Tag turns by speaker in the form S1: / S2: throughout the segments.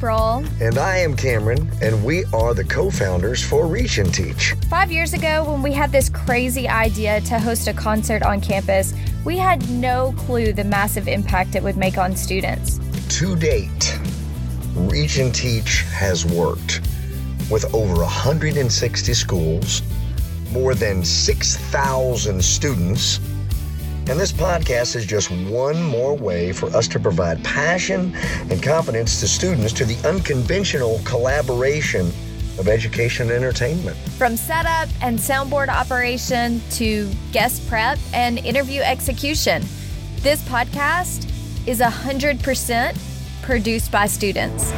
S1: April.
S2: And I am Cameron, and we are the co founders for Reach and Teach.
S1: Five years ago, when we had this crazy idea to host a concert on campus, we had no clue the massive impact it would make on students.
S2: To date, Reach and Teach has worked with over 160 schools, more than 6,000 students and this podcast is just one more way for us to provide passion and confidence to students to the unconventional collaboration of education and entertainment.
S1: From setup and soundboard operation to guest prep and interview execution, this podcast is 100% produced by students.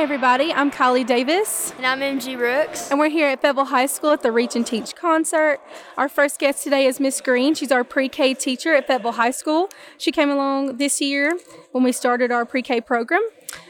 S3: Hi, everybody. I'm Kylie Davis.
S4: And I'm MG Rooks.
S3: And we're here at Fayetteville High School at the Reach and Teach concert. Our first guest today is Miss Green. She's our pre K teacher at Fayetteville High School. She came along this year when we started our pre K program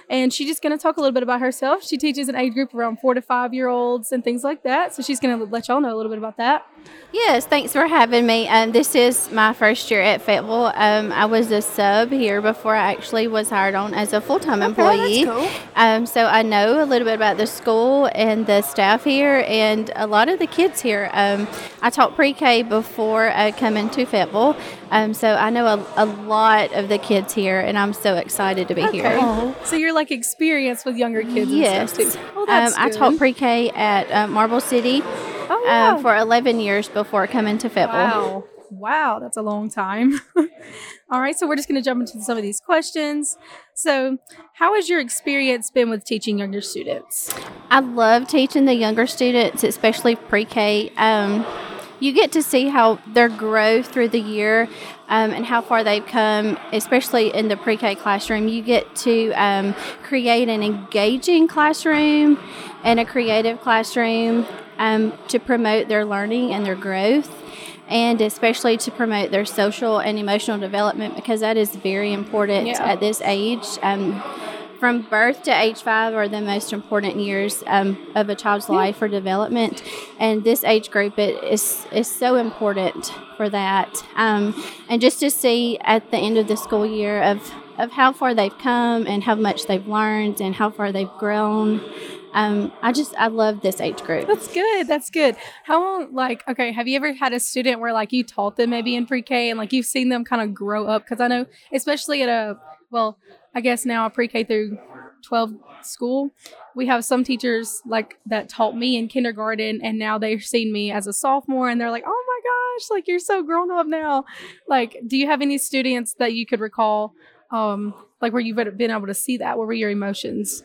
S3: and she's just going to talk a little bit about herself. She teaches an age group around four to five year olds and things like that. So she's going to let y'all know a little bit about that.
S5: Yes, thanks for having me. Um, this is my first year at Fayetteville. Um, I was a sub here before I actually was hired on as a full time
S4: okay,
S5: employee.
S4: Cool.
S5: Um, so I know a little bit about the school and the staff here and a lot of the kids here. Um, I taught pre K before uh, coming to Fayetteville. Um, so I know a, a, lot of the kids here, and I'm so excited to be
S3: okay.
S5: here.
S3: So you're like experienced with younger kids
S5: yes.
S3: and stuff too.
S5: Oh, um, I taught pre K at uh, Marble City
S3: oh, yeah.
S5: uh, for 11 years before coming to Fayetteville.
S3: Wow. Wow, that's a long time. All right, so we're just going to jump into some of these questions. So, how has your experience been with teaching younger students?
S5: I love teaching the younger students, especially pre K. Um, you get to see how their growth through the year um, and how far they've come, especially in the pre K classroom. You get to um, create an engaging classroom and a creative classroom um, to promote their learning and their growth. And especially to promote their social and emotional development because that is very important
S3: yeah.
S5: at this age um, from birth to age five are the most important years um, of a child's life for development, and this age group it is is so important for that. Um, and just to see at the end of the school year of of how far they've come and how much they've learned and how far they've grown. Um, I just I love this age group.
S3: That's good. That's good. How long? Like, okay, have you ever had a student where like you taught them maybe in pre-K and like you've seen them kind of grow up? Because I know, especially at a well, I guess now a pre-K through 12 school, we have some teachers like that taught me in kindergarten and now they've seen me as a sophomore and they're like, "Oh my gosh, like you're so grown up now." Like, do you have any students that you could recall um like where you've been able to see that? What were your emotions?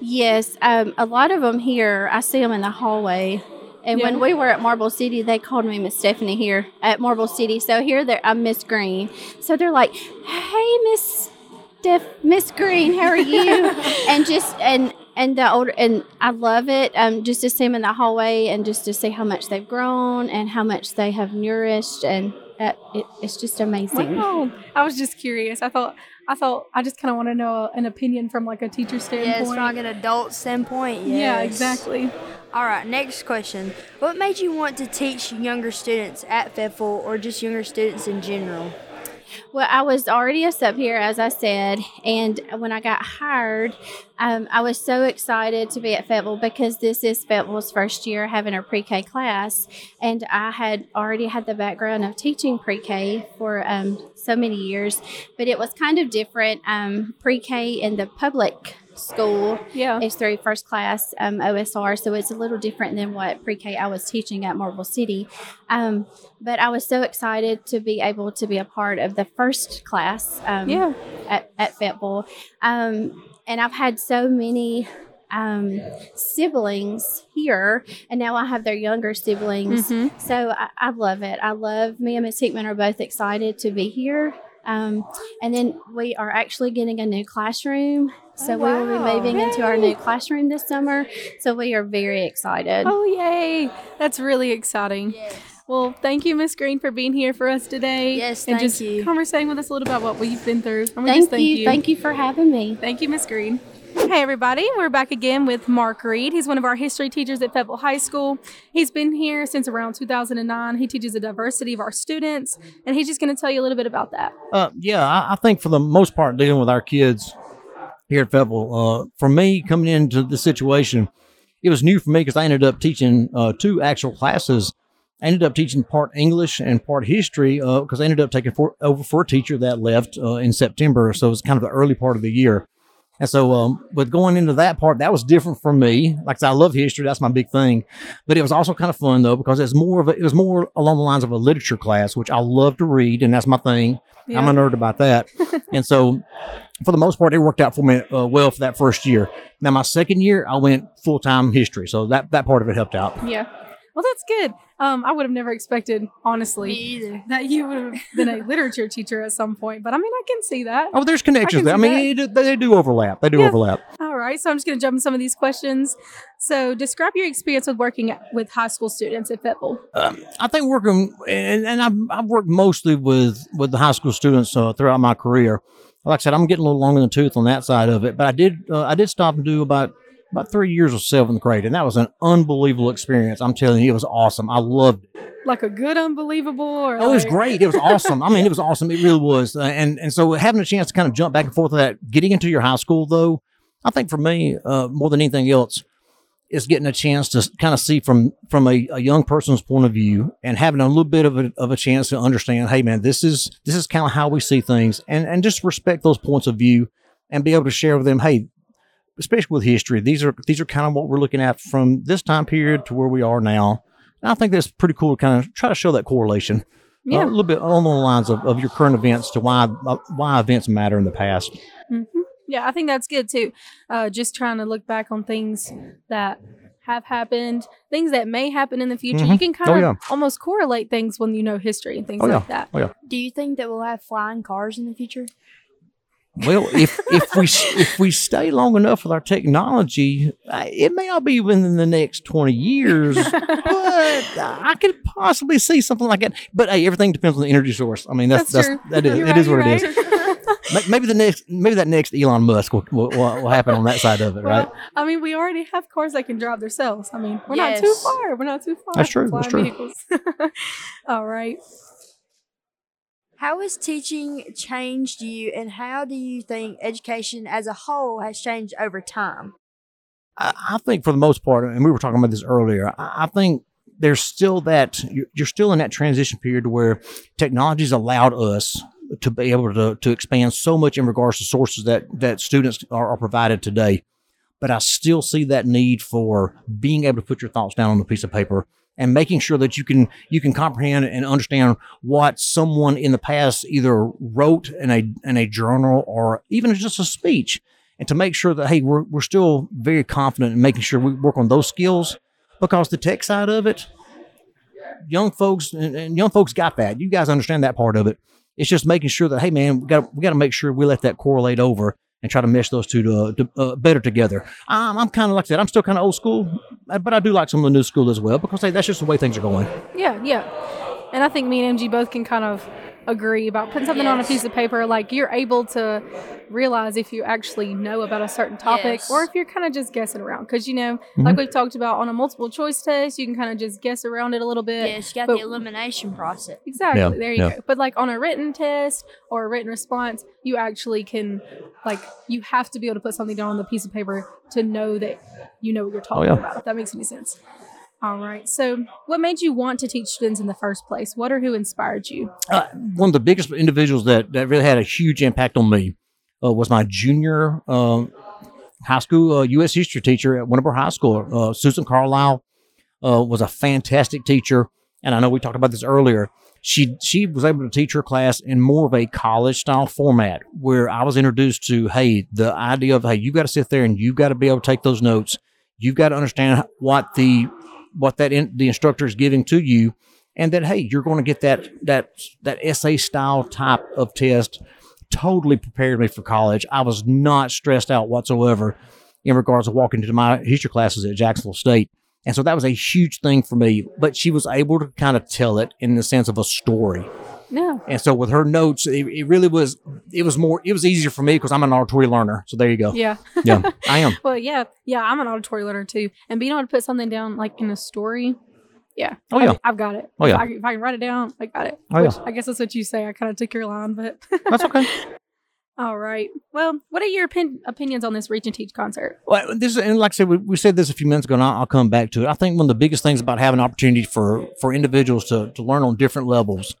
S5: Yes, um, a lot of them here, I see them in the hallway and yeah. when we were at Marble City, they called me Miss Stephanie here at Marble City. So here I'm Miss Green. So they're like, "Hey, Miss Steph, Miss Green, how are you?" and just and and the older and I love it. Um, just to see them in the hallway and just to see how much they've grown and how much they have nourished and uh, it, it's just amazing.
S3: Wow. I was just curious. I thought I thought I just kind of want to know an opinion from like a teacher standpoint.
S4: Yes, from like an adult standpoint. Yes.
S3: Yeah, exactly.
S4: All right, next question. What made you want to teach younger students at Fayetteville or just younger students in general?
S5: Well, I was already a sub here, as I said, and when I got hired, um, I was so excited to be at Fayetteville because this is Fayetteville's first year having a pre K class, and I had already had the background of teaching pre K for um, so many years, but it was kind of different. Um, pre K in the public school
S3: yeah.
S5: is through first class um, OSR, so it's a little different than what pre K I was teaching at Marble City. Um, but I was so excited to be able to be a part of the first class um,
S3: yeah.
S5: at, at. Um, and I've had so many um, siblings here, and now I have their younger siblings.
S3: Mm-hmm.
S5: So I, I, love it. I love me and Miss Hickman are both excited to be here. Um, and then we are actually getting a new classroom. So
S3: oh, wow.
S5: we will be moving
S3: yay.
S5: into our new classroom this summer. So we are very excited.
S3: Oh, yay! That's really exciting.
S4: Yes.
S3: Well, thank you, Miss Green, for being here for us today.
S4: Yes,
S3: and just
S4: you.
S3: conversating with us a little about what we've been through.
S5: Thank,
S3: thank
S5: you.
S3: you.
S5: Thank you for having me.
S3: Thank you, Miss Green. Hey, everybody. We're back again with Mark Reed. He's one of our history teachers at Fayetteville High School. He's been here since around 2009. He teaches a diversity of our students, and he's just going to tell you a little bit about that.
S6: Uh, yeah, I, I think for the most part, dealing with our kids here at Fayetteville, uh, for me coming into the situation, it was new for me because I ended up teaching uh, two actual classes. I ended up teaching part English and part history because I ended up taking for, over for a teacher that left uh, in September. So it was kind of the early part of the year. And so, um, with going into that part, that was different for me. Like I, said, I love history; that's my big thing. But it was also kind of fun though because it's more of a, it was more along the lines of a literature class, which I love to read, and that's my thing.
S3: Yeah.
S6: I'm a nerd about that. and so, for the most part, it worked out for me uh, well for that first year. Now, my second year, I went full time history, so that that part of it helped out.
S3: Yeah. Well, that's good. Um, I would have never expected, honestly, that you would have been a literature teacher at some point. But I mean, I can see that.
S6: Oh, there's connections
S3: can
S6: there. I mean, it, they do overlap. They do
S3: Yeah.
S6: overlap.
S3: All right. So I'm just going to jump in some of these questions. So, describe your experience with working with high school students at Fayetteville.
S6: Um, I think working, and, and I've, I've worked mostly with with the high school students uh, throughout my career. Like I said, I'm getting a little long in the tooth on that side of it, but I did uh, I did stop and do about about three years of seventh grade, and that was an unbelievable experience. I'm telling you, it was awesome. I loved it.
S3: Like a good unbelievable or
S6: Oh, it was great. It was awesome. I mean, it was awesome. It really was. Uh, and and so having a chance to kind of jump back and forth with that, getting into your high school though, I think for me, uh, more than anything else, is getting a chance to kind of see from from a, a young person's point of view and having a little bit of a, of a chance to understand, hey man, this is this is kind of how we see things, and and just respect those points of view and be able to share with them, hey. Especially with history, these are these are kind of what we're looking at from this time period to where we are now. And I think that's pretty cool to kind of try to show that correlation
S3: Yeah.
S6: a little bit along the lines of, of your current events to why uh, why events matter in the past.
S3: hmm Yeah, I think that's good too. Uh, just trying to look back on things that have happened, things that may happen in the future. You
S6: Mhm.
S3: can kind
S6: Oh,
S3: of
S6: yeah.
S3: almost correlate things when you know history and things
S6: Oh, yeah.
S3: like that.
S6: Oh yeah.
S4: Do you think that we'll have flying cars in the future?
S6: Well, if if we if we stay long enough with our technology, uh, it may not be within the next twenty years, but I could possibly see something like that. But hey, everything depends on the energy source. I mean, that's
S3: That's
S6: that's, that is it
S3: right,
S6: is what
S3: you're
S6: it is.
S3: right.
S6: Ma- Maybe the next maybe that next Elon Musk will will, will, will happen on that side of it, right?
S3: I mean, we already have cars that can drive themselves. I mean, we're not too far. We're not too far.
S6: That's true, that's true.
S3: All right.
S4: How has teaching changed you, and how do you think education as a whole has changed over time?
S6: I, think for the most part, and we were talking about this earlier, I, I think there's still that you're, you're still in that transition period where technology's allowed us to be able to, to expand so much in regards to sources that, that students are, are provided today. But I still see that need for being able to put your thoughts down on a piece of paper and making sure that you can you can comprehend and understand what someone in the past either wrote in a in a journal or even just a speech. And to make sure that hey we're, we're still very confident in making sure we work on those skills because the tech side of it young folks and, and young folks got that. You guys understand that part of it. It's just making sure that hey man we got we got to make sure we let that correlate over and try to mesh those two to, to uh, better together i'm, I'm kind of like that i'm still kind of old school uh, but i do like some of the new school as well because hey, that's just the way things are going
S3: Yeah, yeah. And I think me and MG both can kind of agree about putting something on a piece of paper. Like you're able to realize if you actually know about a certain topic
S4: Yes.
S3: or if you're kind of just guessing around. Because, you know,
S6: Mm-hmm.
S3: like we've talked about on a multiple choice test, you can kind of just guess around it a little bit.
S4: Yes, you got
S3: but-
S4: the elimination process.
S3: Exactly.
S6: Yeah,
S3: there you
S6: yeah.
S3: go. But like on a written test or a written response, you actually can like you have to be able to put something down on the piece of paper to know that you know what you're talking
S6: Oh, yeah.
S3: about. If that makes any sense. All right. So, what made you want to teach students in the first place? What or who inspired you?
S6: uh, one of the biggest individuals that, that really had a huge impact on me uh, was my junior um, high school uh, U.S. history teacher at Winterboro High School. Uh, Susan Carlisle uh, was a fantastic teacher, and I know we talked about this earlier. She she was able to teach her class in more of a college style format, where I was introduced to hey the idea of hey you got to sit there and you've got to be able to take those notes. You've got to understand what the what that in, the instructor is giving to you and that hey you're going to get that that that essay style type of test totally prepared me for college. I was not stressed out whatsoever in regards to walking into my history classes at jacksonville state. And so that was a huge thing for me but she was able to kind of tell it in the sense of a story
S3: No.
S6: And so with her notes, it, it really was it was more it was easier for me because I'm an auditory learner. So there you go.
S3: Yeah.
S6: Yeah, I am.
S3: Well, yeah, yeah. I'm an auditory learner too, and being able to put something down like in a story, yeah.
S6: Oh,
S3: I-
S6: yeah.
S3: I've got it.
S6: Oh,
S3: If
S6: yeah.
S3: I, if I can write it down, I got it.
S6: Oh, yeah.
S3: Which I guess that's what you say. I kind of took your line, but
S6: That's okay.
S3: all right. Well, what are your opin- opinions on this Reach and Teach concert?
S6: Well, this is, and like I said, we, we said this a few minutes ago, and I'll, I'll come back to it. I think one of the biggest things about having opportunity for for individuals to to learn on different levels,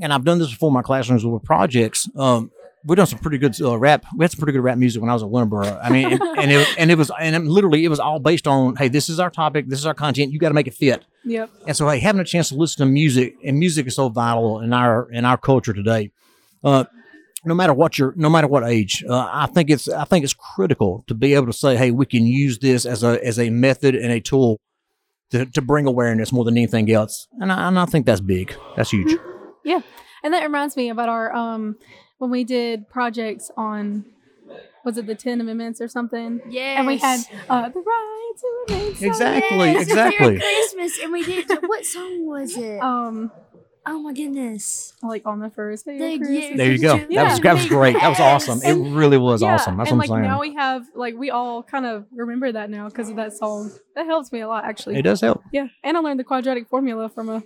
S6: and I've done this before in my classrooms with projects. Um, we've done some pretty good uh, rap. We had some pretty good rap music when I was at Winterboro. I mean, and, and it and it was and it, literally it was all based on, hey, this is our topic, this is our content. You got to make it fit.
S3: Yep.
S6: And so, hey, having a chance to listen to music, and music is so vital in our in our culture today. Uh, no matter what your, no matter what age, uh, I think it's I think it's critical to be able to say, hey, we can use this as a as a method and a tool to, to bring awareness more than anything else. And I, and I think that's big. That's huge.
S3: Yeah. And that reminds me about our um when we did projects on was it the Ten Amendments or something?
S4: Yeah.
S3: And we had uh the right to remain silent.
S6: Exactly,
S4: Yes,
S6: exactly.
S4: Merry Christmas, and we did. What song was it?
S3: Um
S4: oh my goodness.
S3: like on the first day
S4: Thank
S3: of
S4: you.
S6: There you go.
S3: Yeah.
S6: That was that was great. That was
S4: Yes.
S6: awesome. It really was
S3: Yeah,
S6: awesome. That's
S3: and
S6: what
S3: like
S6: I'm saying.
S3: now we have like we all kind of remember that now because of that song. That helps me a lot actually.
S6: it does help.
S3: Yeah, and I learned the quadratic formula from a.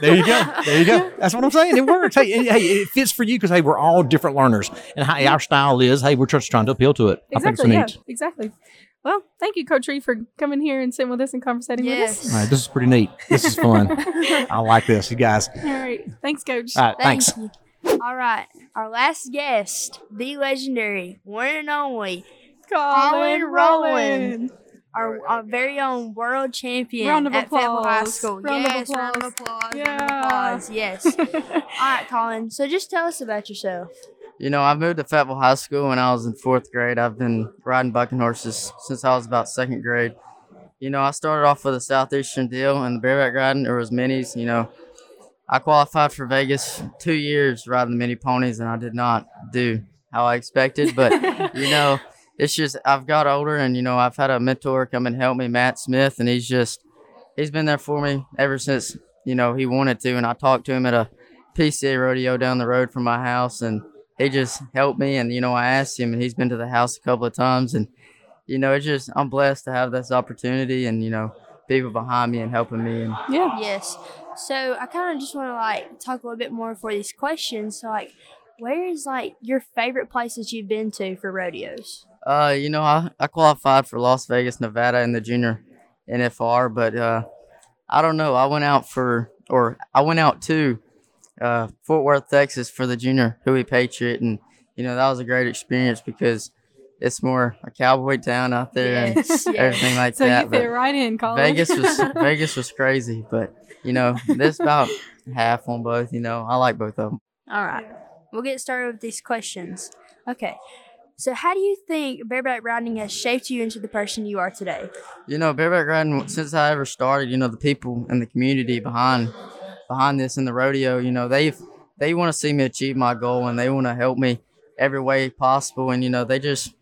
S6: There you go. There you go. That's what I'm saying. It works. Hey, and, hey it fits for you because hey, we're all different learners, and hey, our style is hey, we're just trying to appeal to it. I think it's
S3: Exactly. Yeah.
S6: neat.
S3: Exactly. Well, thank you, Coach Reed, for coming here and sitting with us and conversating
S4: Yes.
S3: with us.
S6: All right, this is pretty neat. This is fun. I like this, you guys.
S3: All right. Thanks, Coach.
S6: All right,
S4: Thank
S6: thanks.
S4: you. All right, our last guest, the legendary, one and only,
S3: Colin
S4: Colin
S3: Rowland.
S4: our, our very own world champion
S3: Round of
S4: at Fayetteville High
S3: applause.
S4: School.
S3: Round of
S4: yes, round of
S3: applause.
S4: applause.
S3: Yeah.
S4: Round of applause. Yes. All right, Colin. So just tell us about yourself.
S7: You know, I moved to Fayetteville High School when I was in fourth grade. I've been riding bucking horses since I was about second grade. You know, I started off with a southeastern deal and the bareback riding. There was minis. You know, I qualified for Vegas two years riding the mini ponies, and I did not do how I expected. But you know, it's just I've got older, and you know, I've had a mentor come and help me, Matt Smith, and he's just he's been there for me ever since you know he wanted to. And I talked to him at a PCA rodeo down the road from my house, and he just helped me. And you know, I asked him, and he's been to the house a couple of times, and you know, it's just I'm blessed to have this opportunity, and you know, people behind me and helping me, and
S3: Yeah.
S4: Yes. So I kind of just want to like talk a little bit more for these questions. So like, where is like your favorite places you've been to for rodeos?
S7: Uh, you know, I, I qualified for Las Vegas, Nevada in the junior NFR, but uh, I don't know. I went out for, or I went out to uh, Fort Worth, Texas for the junior Huey Patriot, and you know that was a great experience because it's more a cowboy town out there and
S4: Yes, yes.
S7: everything like
S3: So
S7: that.
S3: you fit right in, Colin.
S7: Vegas was Vegas was crazy, but you know, this about half on both. You know, I like both of them.
S4: All right. We'll get started with these questions. Okay. So how do you think bareback riding has shaped you into the person you are today?
S7: You know, bareback riding since I ever started. You know, the people in the community behind behind this in the rodeo. You know, they've they want to see me achieve my goal and they want to help me every way possible. And you know, they just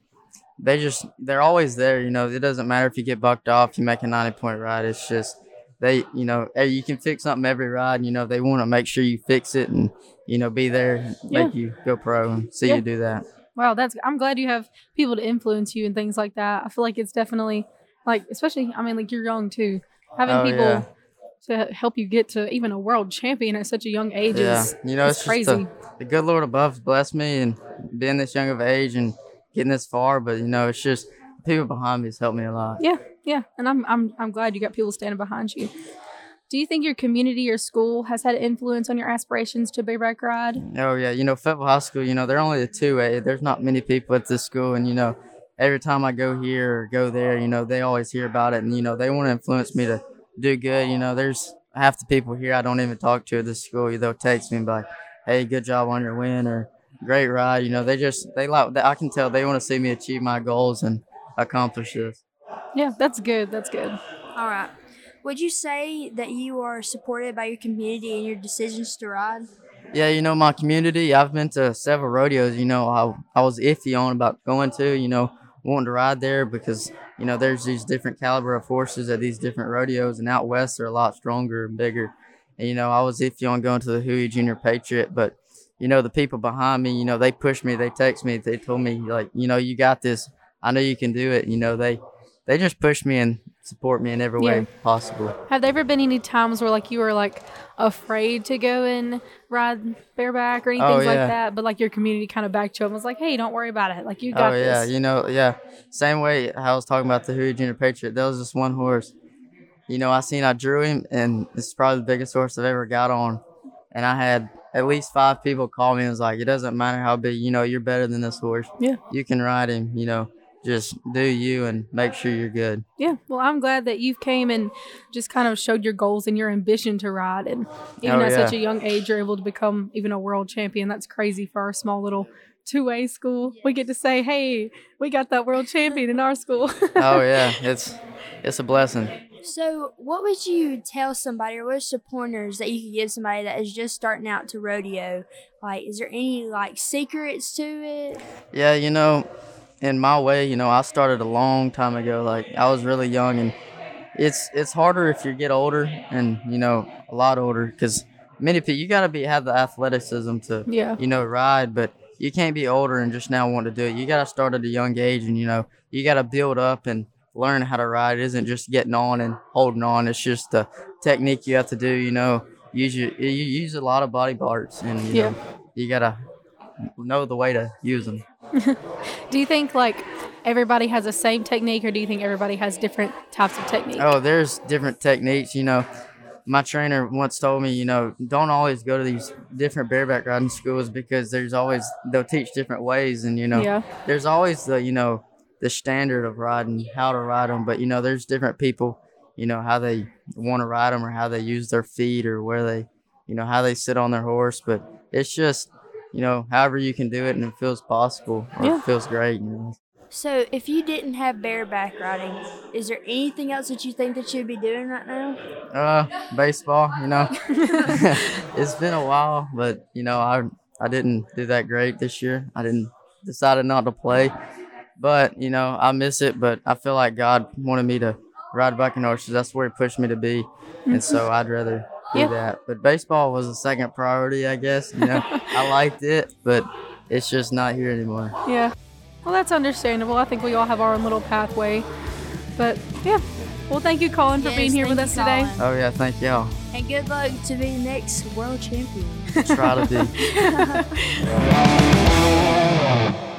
S7: they just they're always there. You know, it doesn't matter if you get bucked off, you make a ninety point ride. It's just they, you know, hey, you can fix something every ride. And, you know, they want to make sure you fix it and you know be there, and make you go pro and see
S3: Yeah.
S7: you do that.
S3: Wow, that's I'm glad you have people to influence you and things like that. I feel like it's definitely like especially I mean like you're young too. Having
S7: Oh,
S3: people
S7: yeah.
S3: To help you get to even a world champion at such a young age
S7: Yeah,
S3: is
S7: you know,
S3: it's crazy.
S7: the, the good Lord above blessed me and being this young of age and getting this far. But you know, it's just people behind me has helped me a lot.
S3: Yeah, yeah, and I'm I'm I'm glad you got people standing behind you. Do you think your community or school has had influence on your aspirations to bareback ride?
S7: Oh yeah, you know, Fayetteville High School. You know, they're only a two A. There's not many people at this school, and you know, every time I go here or go there, you know, they always hear about it, and you know, they want to influence me to do good. You know, there's half the people here I don't even talk to at the school. They'll text me and be like, "Hey, good job on your win," or "Great ride." You know, they just they like. I can tell they want to see me achieve my goals and accomplish this.
S3: Yeah, that's good. That's good.
S4: All right. Would you say that you are supported by your community in your decisions to ride?
S7: Yeah, you know, my community, I've been to several rodeos, you know, I, I was iffy on about going to, you know, wanting to ride there because, you know, there's these different caliber of horses at these different rodeos and out west they're a lot stronger and bigger. And, you know, I was iffy on going to the Huey Junior Patriot, but you know, the people behind me, you know, they pushed me, they text me, they told me like, you know, you got this. I know you can do it. You know, they they just push me and support me in every
S3: Yeah.
S7: way possible.
S3: Have there ever been any times where like you were like afraid to go and ride bareback or anything
S7: Oh,
S3: like that, but like your community kind of backed you up and was like, "Hey, don't worry about it. Like you oh, got this.
S7: oh yeah,
S3: this."
S7: you know, yeah. Same way I was talking about the Huey Junior Patriot. There was this one horse. You know, I seen I drew him, and it's probably the biggest horse I've ever got on. And I had at least five people call me and was like, "It doesn't matter how big. You know, you're better than this horse.
S3: Yeah.
S7: you can ride him. You know, just do you and make sure you're good."
S3: Yeah. Well, I'm glad that you came and just kind of showed your goals and your ambition to ride. And even
S7: Oh,
S3: at such a young age, you're able to become even a world champion. That's crazy for our small little two A school. We get to say, hey, we got that world champion in our school.
S7: oh yeah, it's it's a blessing.
S4: So, what would you tell somebody, or what are some pointers that you could give somebody that is just starting out to rodeo? Like, is there any like secrets to it?
S7: Yeah, you know, in my way, you know, I started a long time ago. Like I was really young, and it's it's harder if you get older, and you know, a lot older, because many people you gotta be have the athleticism to
S3: yeah.
S7: you know ride, but you can't be older and just now want to do it. You gotta start at a young age, and you know, you gotta build up and learn how to ride. It isn't just getting on and holding on. It's just the technique you have to do. You know, use your you use a lot of body parts, and you
S3: Yeah.
S7: know, you gotta know the way to use them.
S3: Do you think like everybody has the same technique, or do you think everybody has different types of technique?
S7: Oh, there's different techniques. You know, my trainer once told me, you know, don't always go to these different bareback riding schools because there's always they'll teach different ways, and you know,
S3: Yeah.
S7: there's always the you know the standard of riding, how to ride them. But you know, there's different people, you know, how they want to ride them or how they use their feet or where they, you know, how they sit on their horse. But it's just, you know, however you can do it and it feels possible or
S3: Yeah.
S7: it feels great. You know.
S4: So, if you didn't have bareback riding, is there anything else that you think that you'd be doing right now?
S7: Uh, baseball, you know. it's been a while, but you know, I I didn't do that great this year. I didn't decided not to play. But, you know, I miss it, but I feel like God wanted me to ride bucking horses. That's where he pushed me to be. And so I'd rather do
S3: Yeah.
S7: that. But baseball was a second priority, I guess. You know, I liked it, but it's just not here anymore.
S3: Yeah. Well, that's understandable. I think we all have our own little pathway. But yeah. Well, thank you, Colin, for
S4: Yes,
S3: being here with us
S4: you,
S3: today.
S7: Oh yeah, thank y'all.
S4: And good luck to be the next world champion.
S7: Try to be.